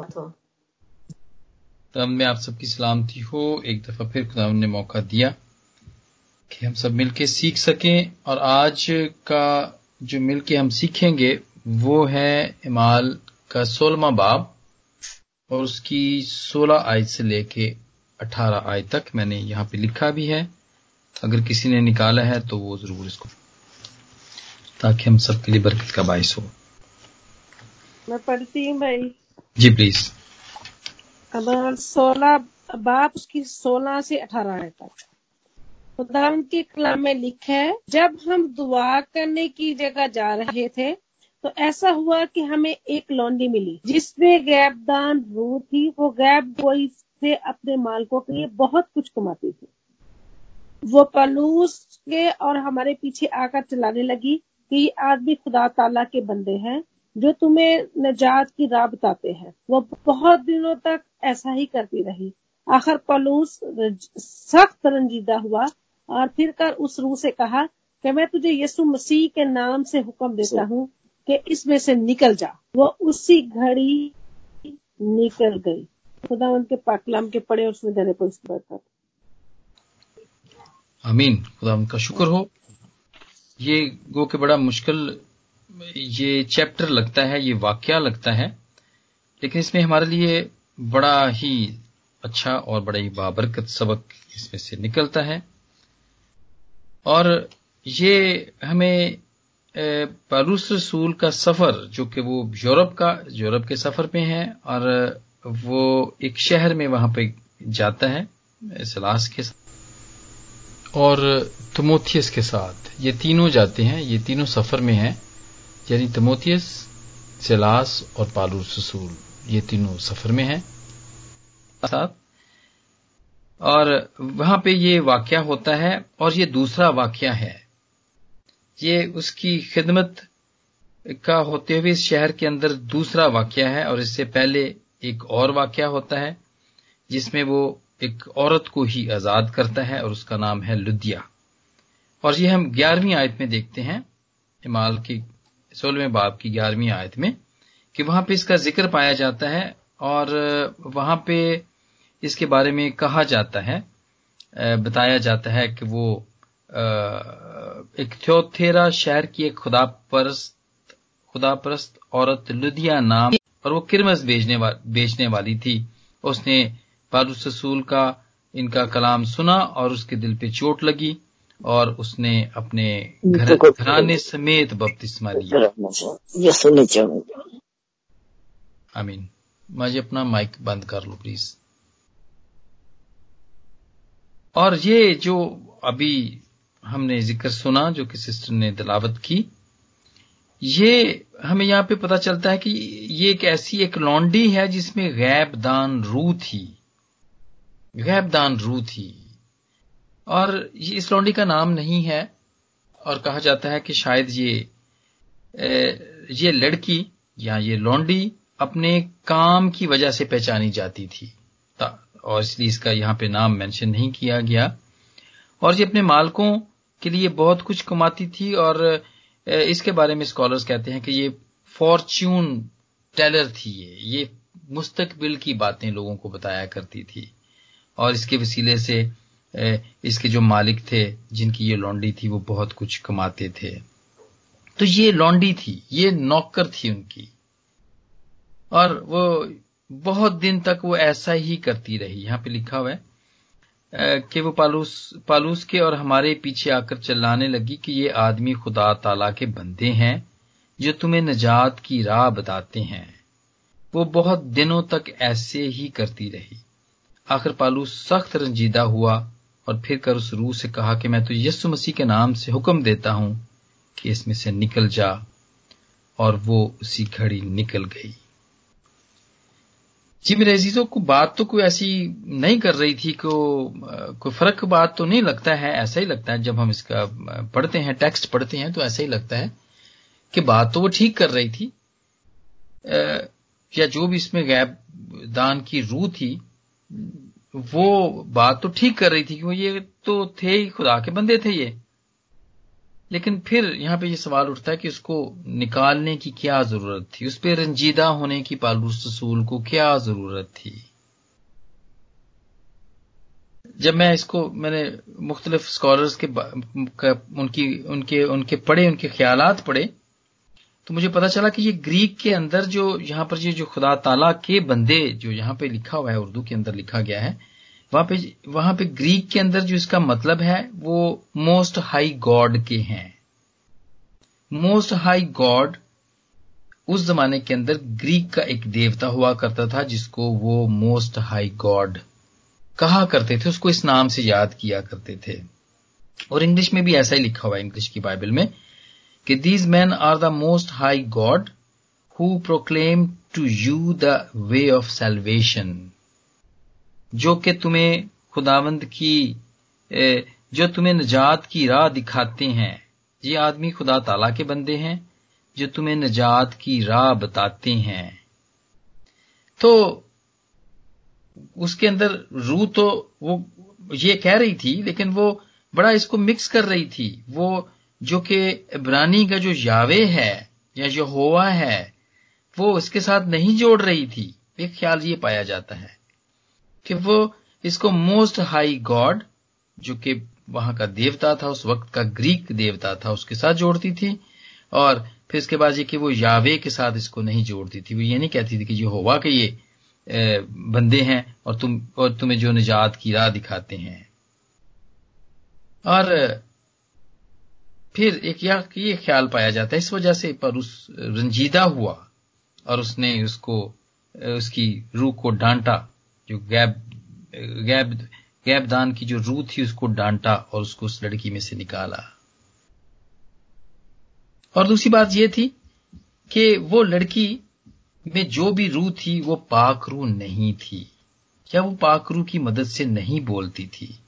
तब में आप सबकी सलामती हो। एक दफ़ा फिर खुदा ने मौका दिया कि हम सब मिलके सीख सकें। और आज का जो मिलके हम सीखेंगे, वो है इमाल का सोलवा बाब और उसकी सोलह आयत से लेके अठारह आयत तक मैंने यहाँ पे लिखा भी है। अगर किसी ने निकाला है तो वो ज़रूर इसको ताकि हम सबके लिए बरकत का बायस हो। मैं पढ़ती हूँ भाई। जी प्लीज़ सोलह, बाप उसकी सोलह से अठारह आयत तक। खुदा के कलाम में लिखा है, जब हम दुआ करने की जगह जा रहे थे तो ऐसा हुआ कि हमें एक लौंडी मिली, जिसमें गैबदान रू थी। वो गैब गोई से अपने मालकों के लिए बहुत कुछ कमाती थी। वो पलूस के और हमारे पीछे आकर चलाने लगी कि ये आदमी खुदा ताला के बंदे हैं। जो तुम्हें नजात की राह बताते हैं। वो बहुत दिनों तक ऐसा ही करती रही। आखिर पलूस सख्त रंजीदा हुआ और फिर कर उस रूह से कहा कि मैं तुझे यीशु मसीह के नाम से हुक्म देता हूँ कि इसमें से निकल जा। वो उसी घड़ी निकल गई। खुदा उनके पाकलाम के पड़े उसमें देने पर उसके बाद अमीन खुदा उनका शुक्र हो। ये गो के बड़ा मुश्किल ये चैप्टर लगता है, ये वाक्य लगता है, लेकिन इसमें हमारे लिए बड़ा ही अच्छा और बड़ा ही बाबरकत सबक इसमें से निकलता है। और ये हमें पारूस रसूल का सफ़र, जो कि वो यूरोप का, यूरोप के सफ़र पे है, और वो एक शहर में वहाँ पे जाता है सलास के साथ, और तमोथियस के साथ। ये तीनों जाते हैं, ये तीनों सफ़र में हैं। यानी तमोथियस, सिलास और पालू ससूल ये तीनों सफ़र में हैं। और वहाँ पे ये वाक्य होता है और ये दूसरा वाक्य है। ये उसकी खिदमत का होते हुए इस शहर के अंदर दूसरा वाक्य है और इससे पहले एक और वाक्य होता है, जिसमें वो एक औरत को ही आज़ाद करता है और उसका नाम है लुदिया। और ये हम ग्यारहवीं आयत में देखते हैं, इमाल की सोलहवें बाब की ग्यारहवीं आयत में कि वहाँ पे इसका ज़िक्र पाया जाता है और वहाँ पे इसके बारे में कहा जाता है बताया जाता है कि वो एक थ्योथेरा शहर की एक खुदा परस्त खुदा परस्त औरत लुधिया नाम और वो किरमस बेचने वा, बेचने वाली थी। उसने पारूस रसूल का इनका कलाम सुना और उसके दिल पे चोट लगी। और उसने अपने घर घराने समेत बपतिस्मा लिया। ये सुनना चाहूँगा आमीन। मुझे अपना माइक बंद कर लो प्लीज़। और ये जो अभी हमने ज़िक्र सुना जो कि सिस्टर ने दिलावत की ये हमें यहाँ पे पता चलता है कि ये एक ऐसी एक लॉन्डी है जिसमें गैब दान रू थी। गैब दान रू थी। और ये इस लौंडी का नाम नहीं है, और कहा जाता है कि शायद ये ये लड़की या ये लौंडी अपने काम की वजह से पहचानी जाती थी। और इसलिए इसका यहाँ पे नाम मेंशन नहीं किया गया। और ये अपने मालकों के लिए बहुत कुछ कमाती थी, और इसके बारे में स्कॉलर्स कहते हैं कि ये फॉर्च्यून टेलर थी ये। ये मुस्तकबिल की बातें लोगों को बताया करती थी। और इसके वसीले से इसके जो मालिक थे, जिनकी ये लॉन्डी थी, वो बहुत कुछ कमाते थे। तो ये लॉन्डी थी, ये नौकर थी उनकी। और वो बहुत दिन तक वो ऐसा ही करती रही। यहाँ पे लिखा हुआ है कि वो पालूस पालूस के और हमारे पीछे आकर चिल्लाने लगी कि ये आदमी खुदा ताला के बंदे हैं, जो तुम्हें नजात की राह बताते हैं। वो बहुत दिनों तक ऐसे ही करती रही। आखिर पालूस सख्त रंजीदा हुआ और फिर कर उस रूह से कहा कि मैं तो यस्सु मसीह के नाम से हुक्म देता हूँ कि इसमें से निकल जा और वो उसी घड़ी निकल गई। जी मेरे अजीजों को बात तो कोई ऐसी नहीं कर रही थी, को, कोई फ़र्क बात तो नहीं लगता है, ऐसा ही लगता है। जब हम इसका, पढ़ते हैं, टेक्स्ट पढ़ते हैं तो ऐसा ही लगता है कि बात तो वो ठीक कर रही थी। या जो भी इसमें गैब दान की रूह थी वो बात तो ठीक कर रही थी कि ये तो थे ही, खुदा के बंदे थे ये। लेकिन फिर यहाँ पे ये सवाल उठता है कि उसको निकालने की क्या ज़रूरत थी? उस पर रंजीदा होने की पालूस रसूल को क्या ज़रूरत थी? जब मैं इसको, मैंने मुख्तलिफ़ स्कॉलर्स के, उनकी, उनके उनके पढ़े, उनके ख्यालात पढ़े तो मुझे पता चला कि ये ग्रीक के अंदर जो, यहाँ पर ये जो खुदा ताला के बंदे जो यहाँ पे लिखा हुआ है, उर्दू के अंदर लिखा गया है, वहाँ पे वहाँ पे ग्रीक के अंदर जो इसका मतलब है, वो मोस्ट हाई गॉड के हैं। मोस्ट हाई गॉड उस जमाने के अंदर ग्रीक का एक देवता हुआ करता था, जिसको वो मोस्ट हाई गॉड कहा करते थे, उसको इस नाम से याद किया करते थे। और इंग्लिश में भी ऐसा ही लिखा हुआ है, इंग्लिश की बाइबल में। कि these man are the most high god who proclaim to you the way of salvation जो कि तुम्हें खुदावंद की जो तुम्हें निजात की राह दिखाते हैं। ये आदमी खुदा ताला के बंदे हैं, जो तुम्हें निजात की राह बताते हैं। तो उसके अंदर रू तो वो, ये कह रही थी, लेकिन वो बड़ा इसको मिक्स कर रही थी। वो जो कि इब्रानी का जो यावे है या जो होवा है, वो इसके साथ नहीं जोड़ रही थी। एक ख्याल ये पाया जाता है कि वो इसको मोस्ट हाई गॉड जो कि वहाँ का देवता था, उस वक्त का ग्रीक देवता था, उसके साथ जोड़ती थी और फिर इसके बाद ये कि वो यावे के साथ इसको नहीं जोड़ती थी। वो ये नहीं कहती थी कि ये होवा के ये बंदे हैं और तुम, और तुम्हें जो निजात की राह दिखाते हैं। और फिर एक या ये ख्याल पाया जाता है। इस वजह से पर उस रंजीदा हुआ और उसने उसको, उसकी रूह को डांटा। जो गैब गैब गैब दान की जो रूह थी उसको डांटा और उसको उस लड़की में से निकाला। और दूसरी बात यह थी कि वो लड़की में जो भी रूह थी, वो पाक नहीं थी। या वो पाक की मदद से नहीं बोलती थी?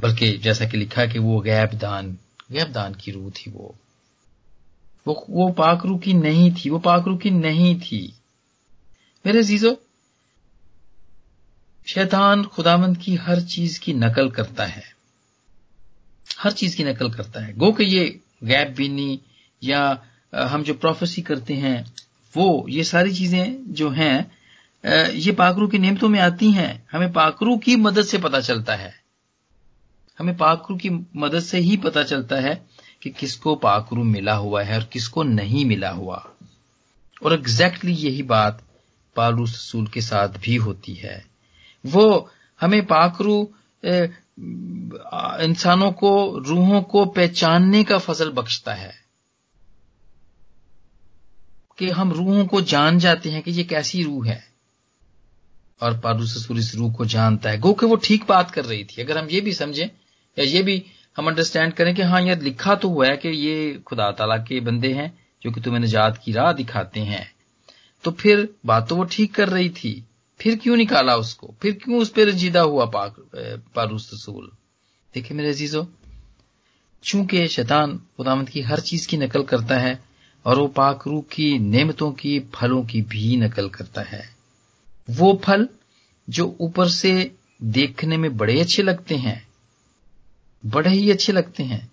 बल्कि जैसा कि लिखा कि वो गैब दान गैब दान की रूह थी वो। वो वो पाक रूह की नहीं थी, वो पाक रूह की नहीं थी। मेरे जीजो शैतान खुदामंद की हर चीज़ की नकल करता है। हर चीज़ की नकल करता है। गो कि ये गैप बीनी या हम जो प्रोफेसी करते हैं, वो, ये सारी चीज़ें जो हैं ये पाकरू की नियमतों में आती हैं। हमें पाकरू की मदद से पता चलता है। हमें पाकरू की मदद से ही पता चलता है कि किसको पाकरू मिला हुआ है और किसको नहीं मिला हुआ। और एग्जैक्टली यही बात पालू रसूल के साथ भी होती है। वो हमें पाकरू इंसानों को, रूहों को पहचानने का फजल बख्शता है। कि हम रूहों को जान जाते हैं कि ये कैसी रूह है। और पारू ससुर इस रूह को जानता है। गो कि वो ठीक बात कर रही थी। अगर हम ये भी समझें या ये भी हम अंडरस्टैंड करें कि हाँ यार लिखा तो हुआ है कि ये खुदा तला के बंदे हैं जो कि तुम्हें निजात की राह दिखाते हैं। तो फिर बात तो वो ठीक कर रही थी। फिर क्यों निकाला उसको? फिर क्यों उस पर रंजीदा हुआ पाक पारूस रसूल? देखिए मेरे अजीजो, चूँकि शैतान खुदामद की हर चीज़ की नकल करता है और वो पाक रूह की नेमतों की फलों की भी नकल करता है। वो फल जो ऊपर से देखने में बड़े अच्छे लगते हैं बड़े ही अच्छे लगते हैं।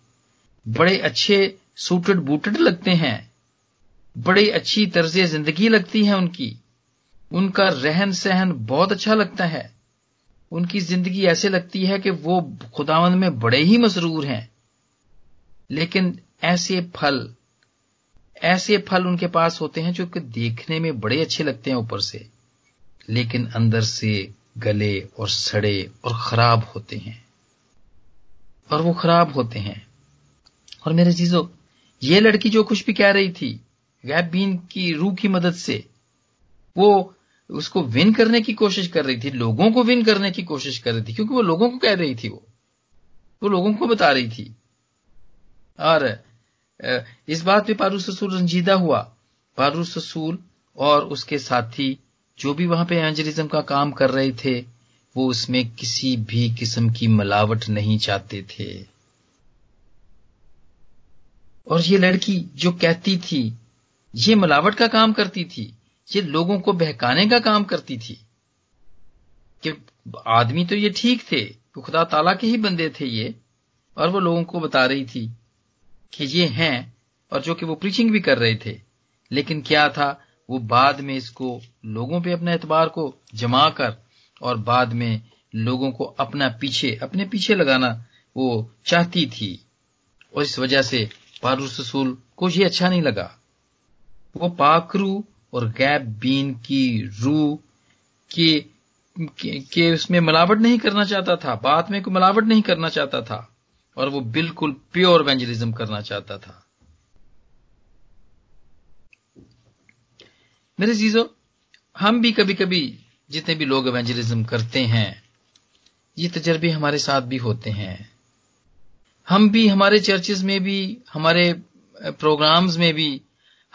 बड़े अच्छे सूटेड बूटेड लगते हैं। बड़ी अच्छी तर्ज ज़िंदगी लगती है उनकी। उनका रहन सहन बहुत अच्छा लगता है। उनकी ज़िंदगी ऐसे लगती है कि वो खुदावंद में बड़े ही मसरूर हैं। लेकिन ऐसे फल ऐसे फल उनके पास होते हैं जो कि देखने में बड़े अच्छे लगते हैं ऊपर से। लेकिन अंदर से गले और सड़े और खराब होते हैं। और वो खराब होते हैं। और मेरे चीज़ों ये लड़की जो कुछ भी कह रही थी गैप बीन की रूह की मदद से, वो उसको विन करने की कोशिश कर रही थी, लोगों को विन करने की कोशिश कर रही थी, क्योंकि वो लोगों को कह रही थी वो। वो लोगों को बता रही थी। और इस बात पे पारू ससूल रंजीदा हुआ। पारू ससूल और उसके साथी जो भी वहाँ पे एंजलिज्म का काम कर रहे थे वो उसमें किसी भी किस्म की मिलावट नहीं चाहते थे। और ये लड़की जो कहती थी, ये मिलावट का काम करती थी, ये लोगों को बहकाने का काम करती थी। कि आदमी तो ये ठीक थे तो खुदा ताला के ही बंदे थे ये। और वो लोगों को बता रही थी कि ये हैं और जो कि वो प्रीचिंग भी कर रहे थे। लेकिन क्या था, वो बाद में इसको, लोगों पे अपने एतबार को जमा कर और बाद में लोगों को अपना पीछे अपने पीछे लगाना वो चाहती थी। और इस वजह से पारू ससूल को ये अच्छा नहीं लगा। वो पाकरू और गैब बीन की रू की के, उसमें मिलावट नहीं करना चाहता था। बात में कोई मिलावट नहीं करना चाहता था। और वो बिल्कुल प्योर वेंजलिज्म करना चाहता था। मेरे चीज़ों हम भी कभी कभी जितने भी लोग एवेंजलिज्म करते हैं, ये तजर्बे हमारे साथ भी होते हैं। हम भी हमारे चर्चेज में भी, हमारे प्रोग्राम्स में भी,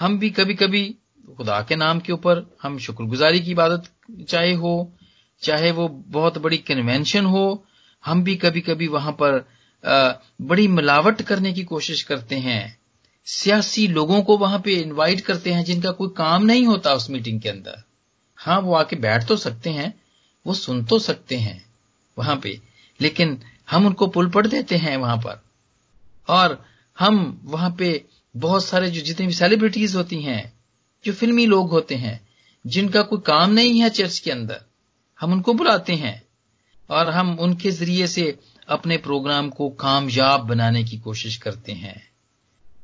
हम भी कभी कभी खुदा के नाम के ऊपर हम शुक्रगुजारी की इबादत चाहे हो, चाहे वो बहुत बड़ी कन्वेंशन हो, हम भी कभी कभी वहाँ पर बड़ी मिलावट करने की कोशिश करते हैं। सियासी लोगों को वहाँ पे इनवाइट करते हैं जिनका कोई काम नहीं होता उस मीटिंग के अंदर। हाँ वो आके बैठ तो सकते हैं, वो सुन तो सकते हैं वहाँ पे, लेकिन हम उनको पुल पड़ देते हैं वहाँ पर। और हम वहाँ पे बहुत सारे जो जितनी भी सेलिब्रिटीज होती हैं, जो फिल्मी लोग होते हैं, जिनका कोई काम नहीं है चर्च के अंदर, हम उनको बुलाते हैं। और हम उनके ज़रिए से अपने प्रोग्राम को कामयाब बनाने की कोशिश करते हैं।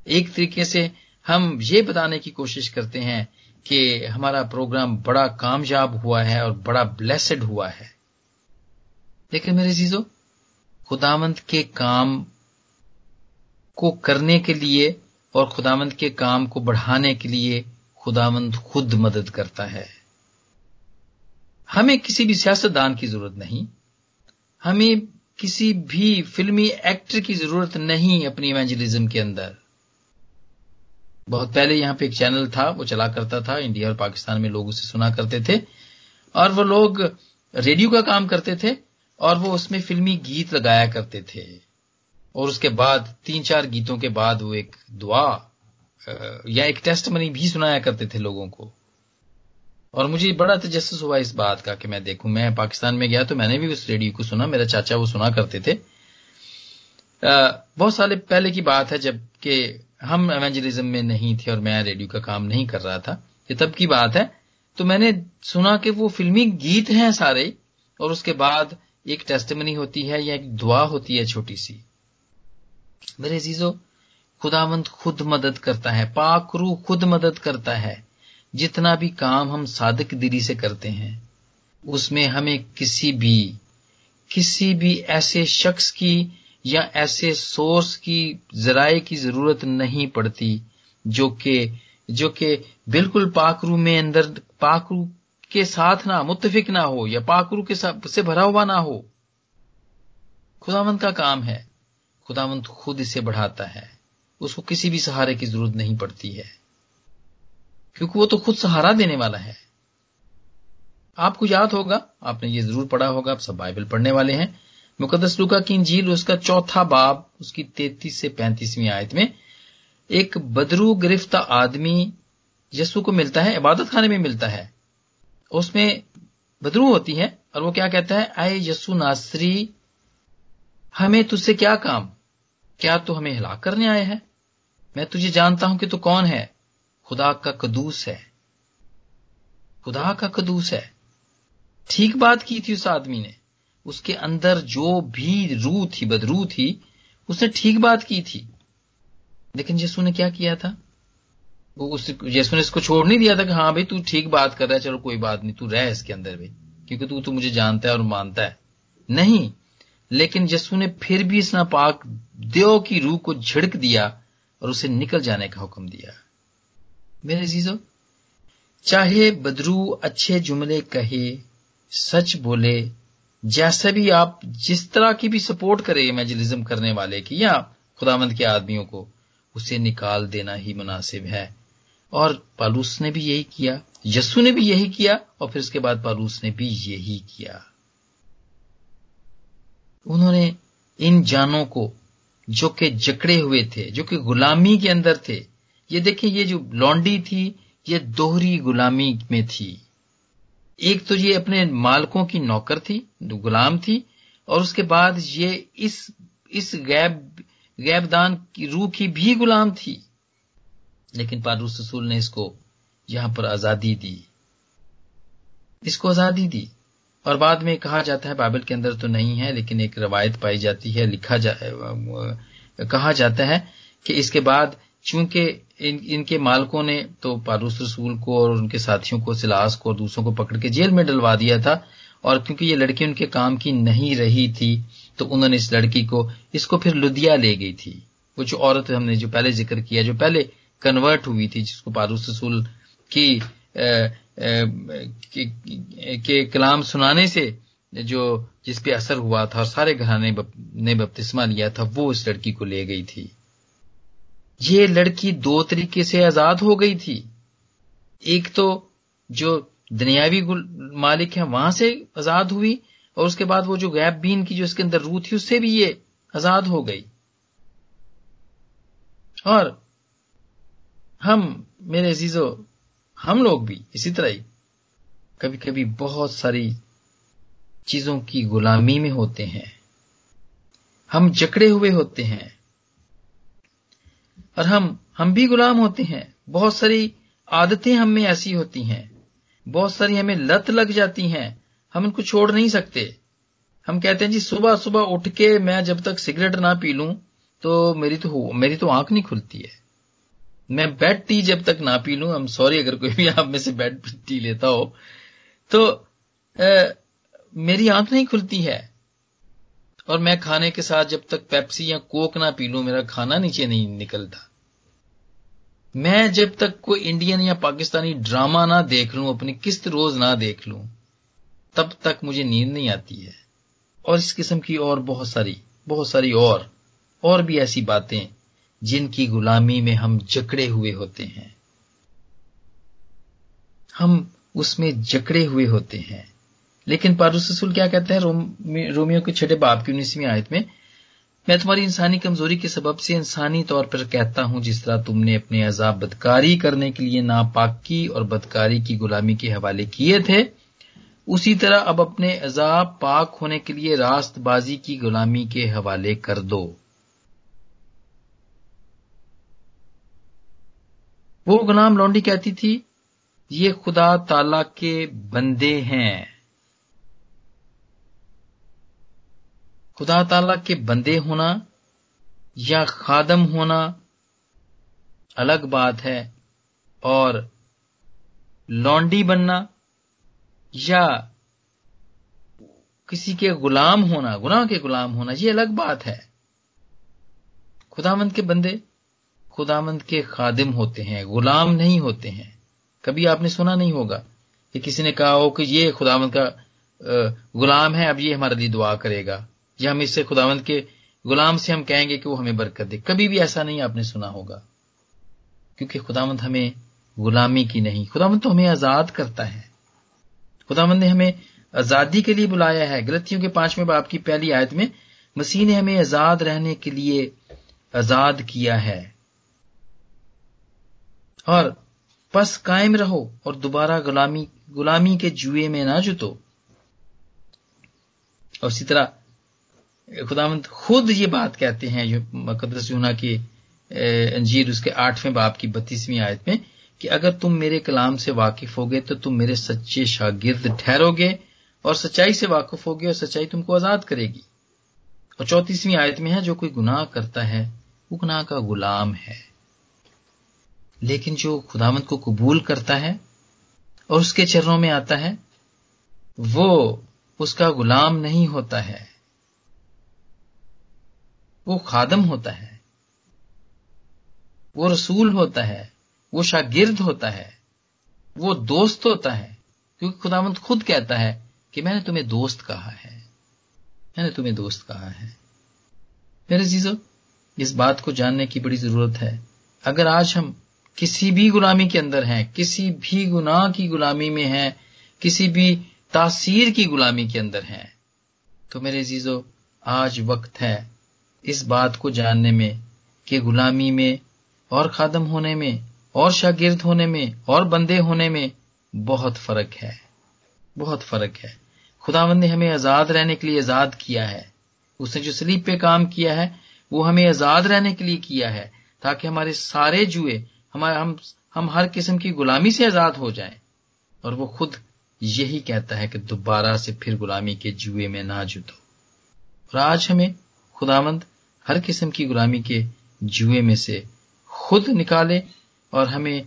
एक तरीके से हम ये बताने की कोशिश करते हैं कि हमारा प्रोग्राम बड़ा कामयाब हुआ है और बड़ा ब्लेसड हुआ है। लेकिन मेरे चीज़ों खुदावंत के काम को करने के लिए और खुदावंत के काम को बढ़ाने के लिए खुदावंत खुद मदद करता है। हमें किसी भी सियासतदान की ज़रूरत नहीं। हमें किसी भी फिल्मी एक्टर की ज़रूरत नहीं अपनी इवेंजलिज्म के अंदर। बहुत पहले यहाँ पे एक चैनल था, वो चला करता था, इंडिया और पाकिस्तान में लोग उसे सुना करते थे, और वो लोग रेडियो का काम करते थे, और वो उसमें फिल्मी गीत लगाया करते थे। और उसके बाद तीन चार गीतों के बाद वो एक दुआ या एक टेस्ट मनी भी सुनाया करते थे लोगों को। और मुझे बड़ा तजस्स हुआ इस बात का कि मैं देखूँ, मैं पाकिस्तान में गया तो मैंने भी उस रेडियो को सुना, मेरा चाचा वो सुना करते थे। बहुत साल पहले की बात है जबकि हम एवेंजलिज्म में नहीं थे और मैं रेडियो का काम नहीं कर रहा था, ये तब की बात है। तो मैंने सुना कि वो फिल्मी गीत हैं सारे, और उसके बाद एक टेस्टमनी होती है या एक दुआ होती है छोटी सी। मेरे जीजो खुदावंत खुद मदद करता है, पाक रू खुद मदद करता है। जितना भी काम हम सादक दिली से करते हैं, उसमें हमें किसी भी किसी भी ऐसे शख्स की या ऐसे सोर्स की जराए की ज़रूरत नहीं पड़ती, जो कि जो कि बिल्कुल पाकरू में अंदर पाकरू के साथ ना मुतफिक ना हो, या पाकरू के साथ से भरा हुआ ना हो। खुदावंत का काम है, खुदावंत खुद इसे बढ़ाता है। उसको किसी भी सहारे की ज़रूरत नहीं पड़ती है। क्योंकि वो तो खुद सहारा देने वाला है। आपको याद होगा, आपने ये ज़रूर पढ़ा होगा, आप सब बाइबल पढ़ने वाले हैं मुकदस लुका की इंजील, उसका चौथा बाब, उसकी तैतीस से पैंतीसवीं आयत में, एक बदरू गिरफ्ता आदमी यस्सु को मिलता है, इबादत खाने में मिलता है। उसमें बदरू होती है, और वो क्या कहता है? आए यस्सु नासरी, हमें तुझसे क्या काम? क्या तू हमें हिलाक करने आया है? मैं तुझे जानता हूँ कि तू कौन है? खुदा का कदूस है। खुदा का कदूस है। ठीक बात की थी उस आदमी ने। उसके अंदर जो भी रू थी बदरू थी, उसने ठीक बात की थी। लेकिन यीशु ने क्या किया था? वो उस, यीशु ने इसको छोड़ नहीं दिया था कि हाँ भाई, तू ठीक बात कर रहा है, चलो कोई बात नहीं, तू रह इसके अंदर भाई, क्योंकि तू तो मुझे जानता है और मानता है। नहीं, लेकिन यीशु ने फिर भी इस नापाक देव की रूह को झिड़क दिया और उसे निकल जाने का हुक्म दिया। मेरे जीजो चाहे बदरू अच्छे जुमले कहे, सच बोले जैसे भी आप जिस तरह की भी सपोर्ट करें इमेजलिज्म करने वाले की, या खुदामंद के आदमियों को, उसे निकाल देना ही मुनासिब है। और पालूस ने भी यही किया, यस्सु ने भी यही किया, और फिर उसके बाद पालूस ने भी यही किया। उन्होंने इन जानों को, जो कि जकड़े हुए थे, जो कि गुलामी के अंदर थे, ये देखिए, ये जो लॉन्डी थी, ये दोहरी गुलामी में थी। एक तो ये अपने मालकों की नौकर थी गुलाम थी, और उसके बाद ये इस इस गैब, गैबदान की रूह की भी गुलाम थी। लेकिन पारूस रसूल ने इसको यहाँ पर आज़ादी दी। इसको आज़ादी दी। और बाद में कहा जाता है बाइबल के अंदर तो नहीं है, लेकिन एक रवायत पाई जाती है, लिखा जा कहा जाता है कि इसके बाद चूँकि इन, इनके मालकों ने तो पारूस रसूल को और उनके साथियों को सिलास को और दूसरों को पकड़ के जेल में डलवा दिया था और क्योंकि ये लड़की उनके काम की नहीं रही थी तो उन्होंने इस लड़की को इसको फिर लुधिया ले गई थी। वो जो औरत हमने जो पहले ज़िक्र किया जो पहले कन्वर्ट हुई थी जिसको पारूस रसूल की के कलाम सुनाने से जो जिस पे असर हुआ था और सारे घराने ने बपतिस्मा लिया था वो इस लड़की को ले गई थी। ये लड़की दो तरीके से आज़ाद हो गई थी। एक तो जो दुनियावी मालिक है, वहाँ से आज़ाद हुई और उसके बाद वो जो गैप बीन की जो इसके अंदर रूह थी, उससे भी ये आज़ाद हो गई। और हम, मेरे अजीजो, हम लोग भी इसी तरह ही कभी कभी बहुत सारी चीज़ों की गुलामी में होते हैं। हम जकड़े हुए होते हैं। और हम हम भी गुलाम होते हैं। बहुत सारी आदतें हम में ऐसी होती हैं। बहुत सारी हमें लत लग जाती हैं। हम इनको छोड़ नहीं सकते। हम कहते हैं जी सुबह सुबह उठ के मैं जब तक सिगरेट ना पी लूँ तो मेरी तो मेरी तो आँख नहीं खुलती है। मैं बेड टी जब तक ना पी लूँ हम सॉरी अगर कोई भी आप में से बेड टी लेता हो तो आ, मेरी आँख नहीं खुलती है। और मैं खाने के साथ जब तक पेप्सी या कोक ना पी लूँ, मेरा खाना नीचे नहीं निकलता। मैं जब तक कोई इंडियन या पाकिस्तानी ड्रामा ना देख लूँ, अपनी किस्त रोज ना देख लूँ, तब तक मुझे नींद नहीं आती है। और इस किस्म की और बहुत सारी बहुत सारी और और भी ऐसी बातें जिनकी गुलामी में हम जकड़े हुए होते हैं। हम उसमें जकड़े हुए होते हैं। लेकिन पारूस रसूल क्या कहते हैं? रोम, रोमियो के छठे बाप की उन्नीसवीं आयत में मैं तुम्हारी इंसानी कमज़ोरी के सबब से इंसानी तौर पर कहता हूँ जिस तरह तुमने अपने अजाब बदकारी करने के लिए नापाकी और बदकारी की गुलामी के हवाले किए थे उसी तरह अब अपने अजाब पाक होने के लिए रास्तबाजी की गुलामी के हवाले कर दो। वो गुलाम लौंडी कहती थी ये खुदा ताला के बंदे हैं। खुदा ताला के बंदे होना या खादम होना अलग बात है और लौंडी बनना या किसी के गुलाम होना, गुनाह के गुलाम होना, ये अलग बात है। खुदामंद के बंदे खुदामंद के खादिम होते हैं, गुलाम नहीं होते हैं। कभी आपने सुना नहीं होगा कि किसी ने कहा हो कि ये खुदावंत का गुलाम है, अब ये हमारे लिए दुआ करेगा। या हम इससे खुदावंत के गुलाम से हम कहेंगे कि वो हमें बरकत दे। कभी भी ऐसा नहीं आपने सुना होगा। क्योंकि खुदावंत हमें गुलामी की नहीं, खुदावंत तो हमें आज़ाद करता है। खुदावंत ने हमें आज़ादी के लिए बुलाया है। गलतियों के पाँचवें बाप की पहली आयत में मसीह ने हमें आज़ाद रहने के लिए आज़ाद किया है। और बस कायम रहो और दोबारा गुलामी गुलामी के जुए में ना जुतो। और इसी तरह खुदावंत खुद ये बात कहते हैं जो मुकदस यूना की अंजीर उसके आठवें बाप की बत्तीसवीं आयत में, कि अगर तुम मेरे कलाम से वाकिफ होगे तो तुम मेरे सच्चे शागिर्द ठहरोगे, और सच्चाई से वाकिफ होगे, और सच्चाई तुमको आज़ाद करेगी। और चौतीसवीं आयत में है, जो कोई गुनाह करता है, वो गुनाह का गुलाम है। लेकिन जो खुदावंत को कबूल करता है, और उसके चरणों में आता है, वो उसका गुलाम नहीं होता है। वो खादम होता है, वो रसूल होता है, वो शागिर्द होता है, वो दोस्त होता है, क्योंकि खुदावंत खुद कहता है कि मैंने तुम्हें दोस्त कहा है, मैंने तुम्हें दोस्त कहा है। मेरे जीजो इस बात को जानने की बड़ी ज़रूरत है। अगर आज हम किसी भी गुलामी के अंदर हैं, किसी भी गुनाह की गुलामी में हैं, किसी भी तासीर की गुलामी के अंदर हैं तो मेरे जीजो आज वक्त है इस बात को जानने में कि गुलामी में और खादम होने में और शागिर्द होने में और बंदे होने में बहुत फ़र्क है। बहुत फ़र्क है। खुदावंद ने हमें आज़ाद रहने के लिए आज़ाद किया है। उसने जो सलीब पे काम किया है, वो हमें आज़ाद रहने के लिए किया है, ताकि हमारे सारे जुए, हमारे हम हम हर किस्म की गुलामी से आज़ाद हो जाएँ। और वो खुद यही कहता है कि दोबारा से फिर गुलामी के जुए में ना जुटो और आज हमें खुदामंद हर किस्म की गुलामी के जुए में से खुद निकाले और हमें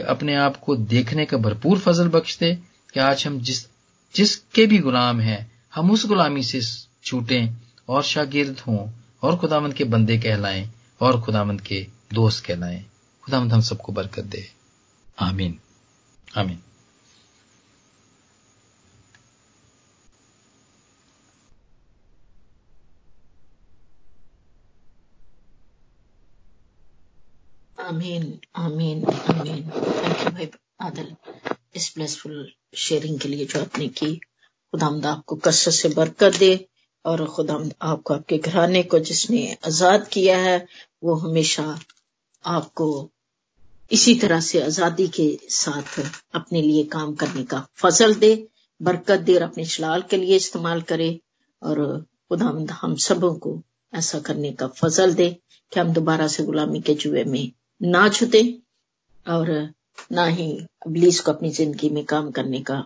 अपने आप को देखने का भरपूर फजल बख्श दे कि आज हम जिस, जिसके भी गुलाम हैं, हम उस गुलामी से छूटें और शागिर्द हों और खुदामंद के बंदे कहलाएँ और खुदामंद के दोस्त कहलाएँ। खुदामंद हम सबको बरकत दे। आमीन। आमीन। आमीन आमीन आमीन थैंक यू भाई आदल इस ब्लेसफुल शेयरिंग के लिए जो आपने की। खुदामद आपको कसरत से बरकत दे और खुदामद आपको आपके घराने को जिसने आज़ाद किया है, वो हमेशा आपको इसी तरह से आज़ादी के साथ अपने लिए काम करने का फजल दे, बरकत दे और अपने शलाल के लिए इस्तेमाल करे और खुदामद हम सबों को ऐसा करने का फजल दे कि हम दोबारा से गुलामी के जुए में ना छूते और ना ही अब्लीस को अपनी ज़िंदगी में काम करने का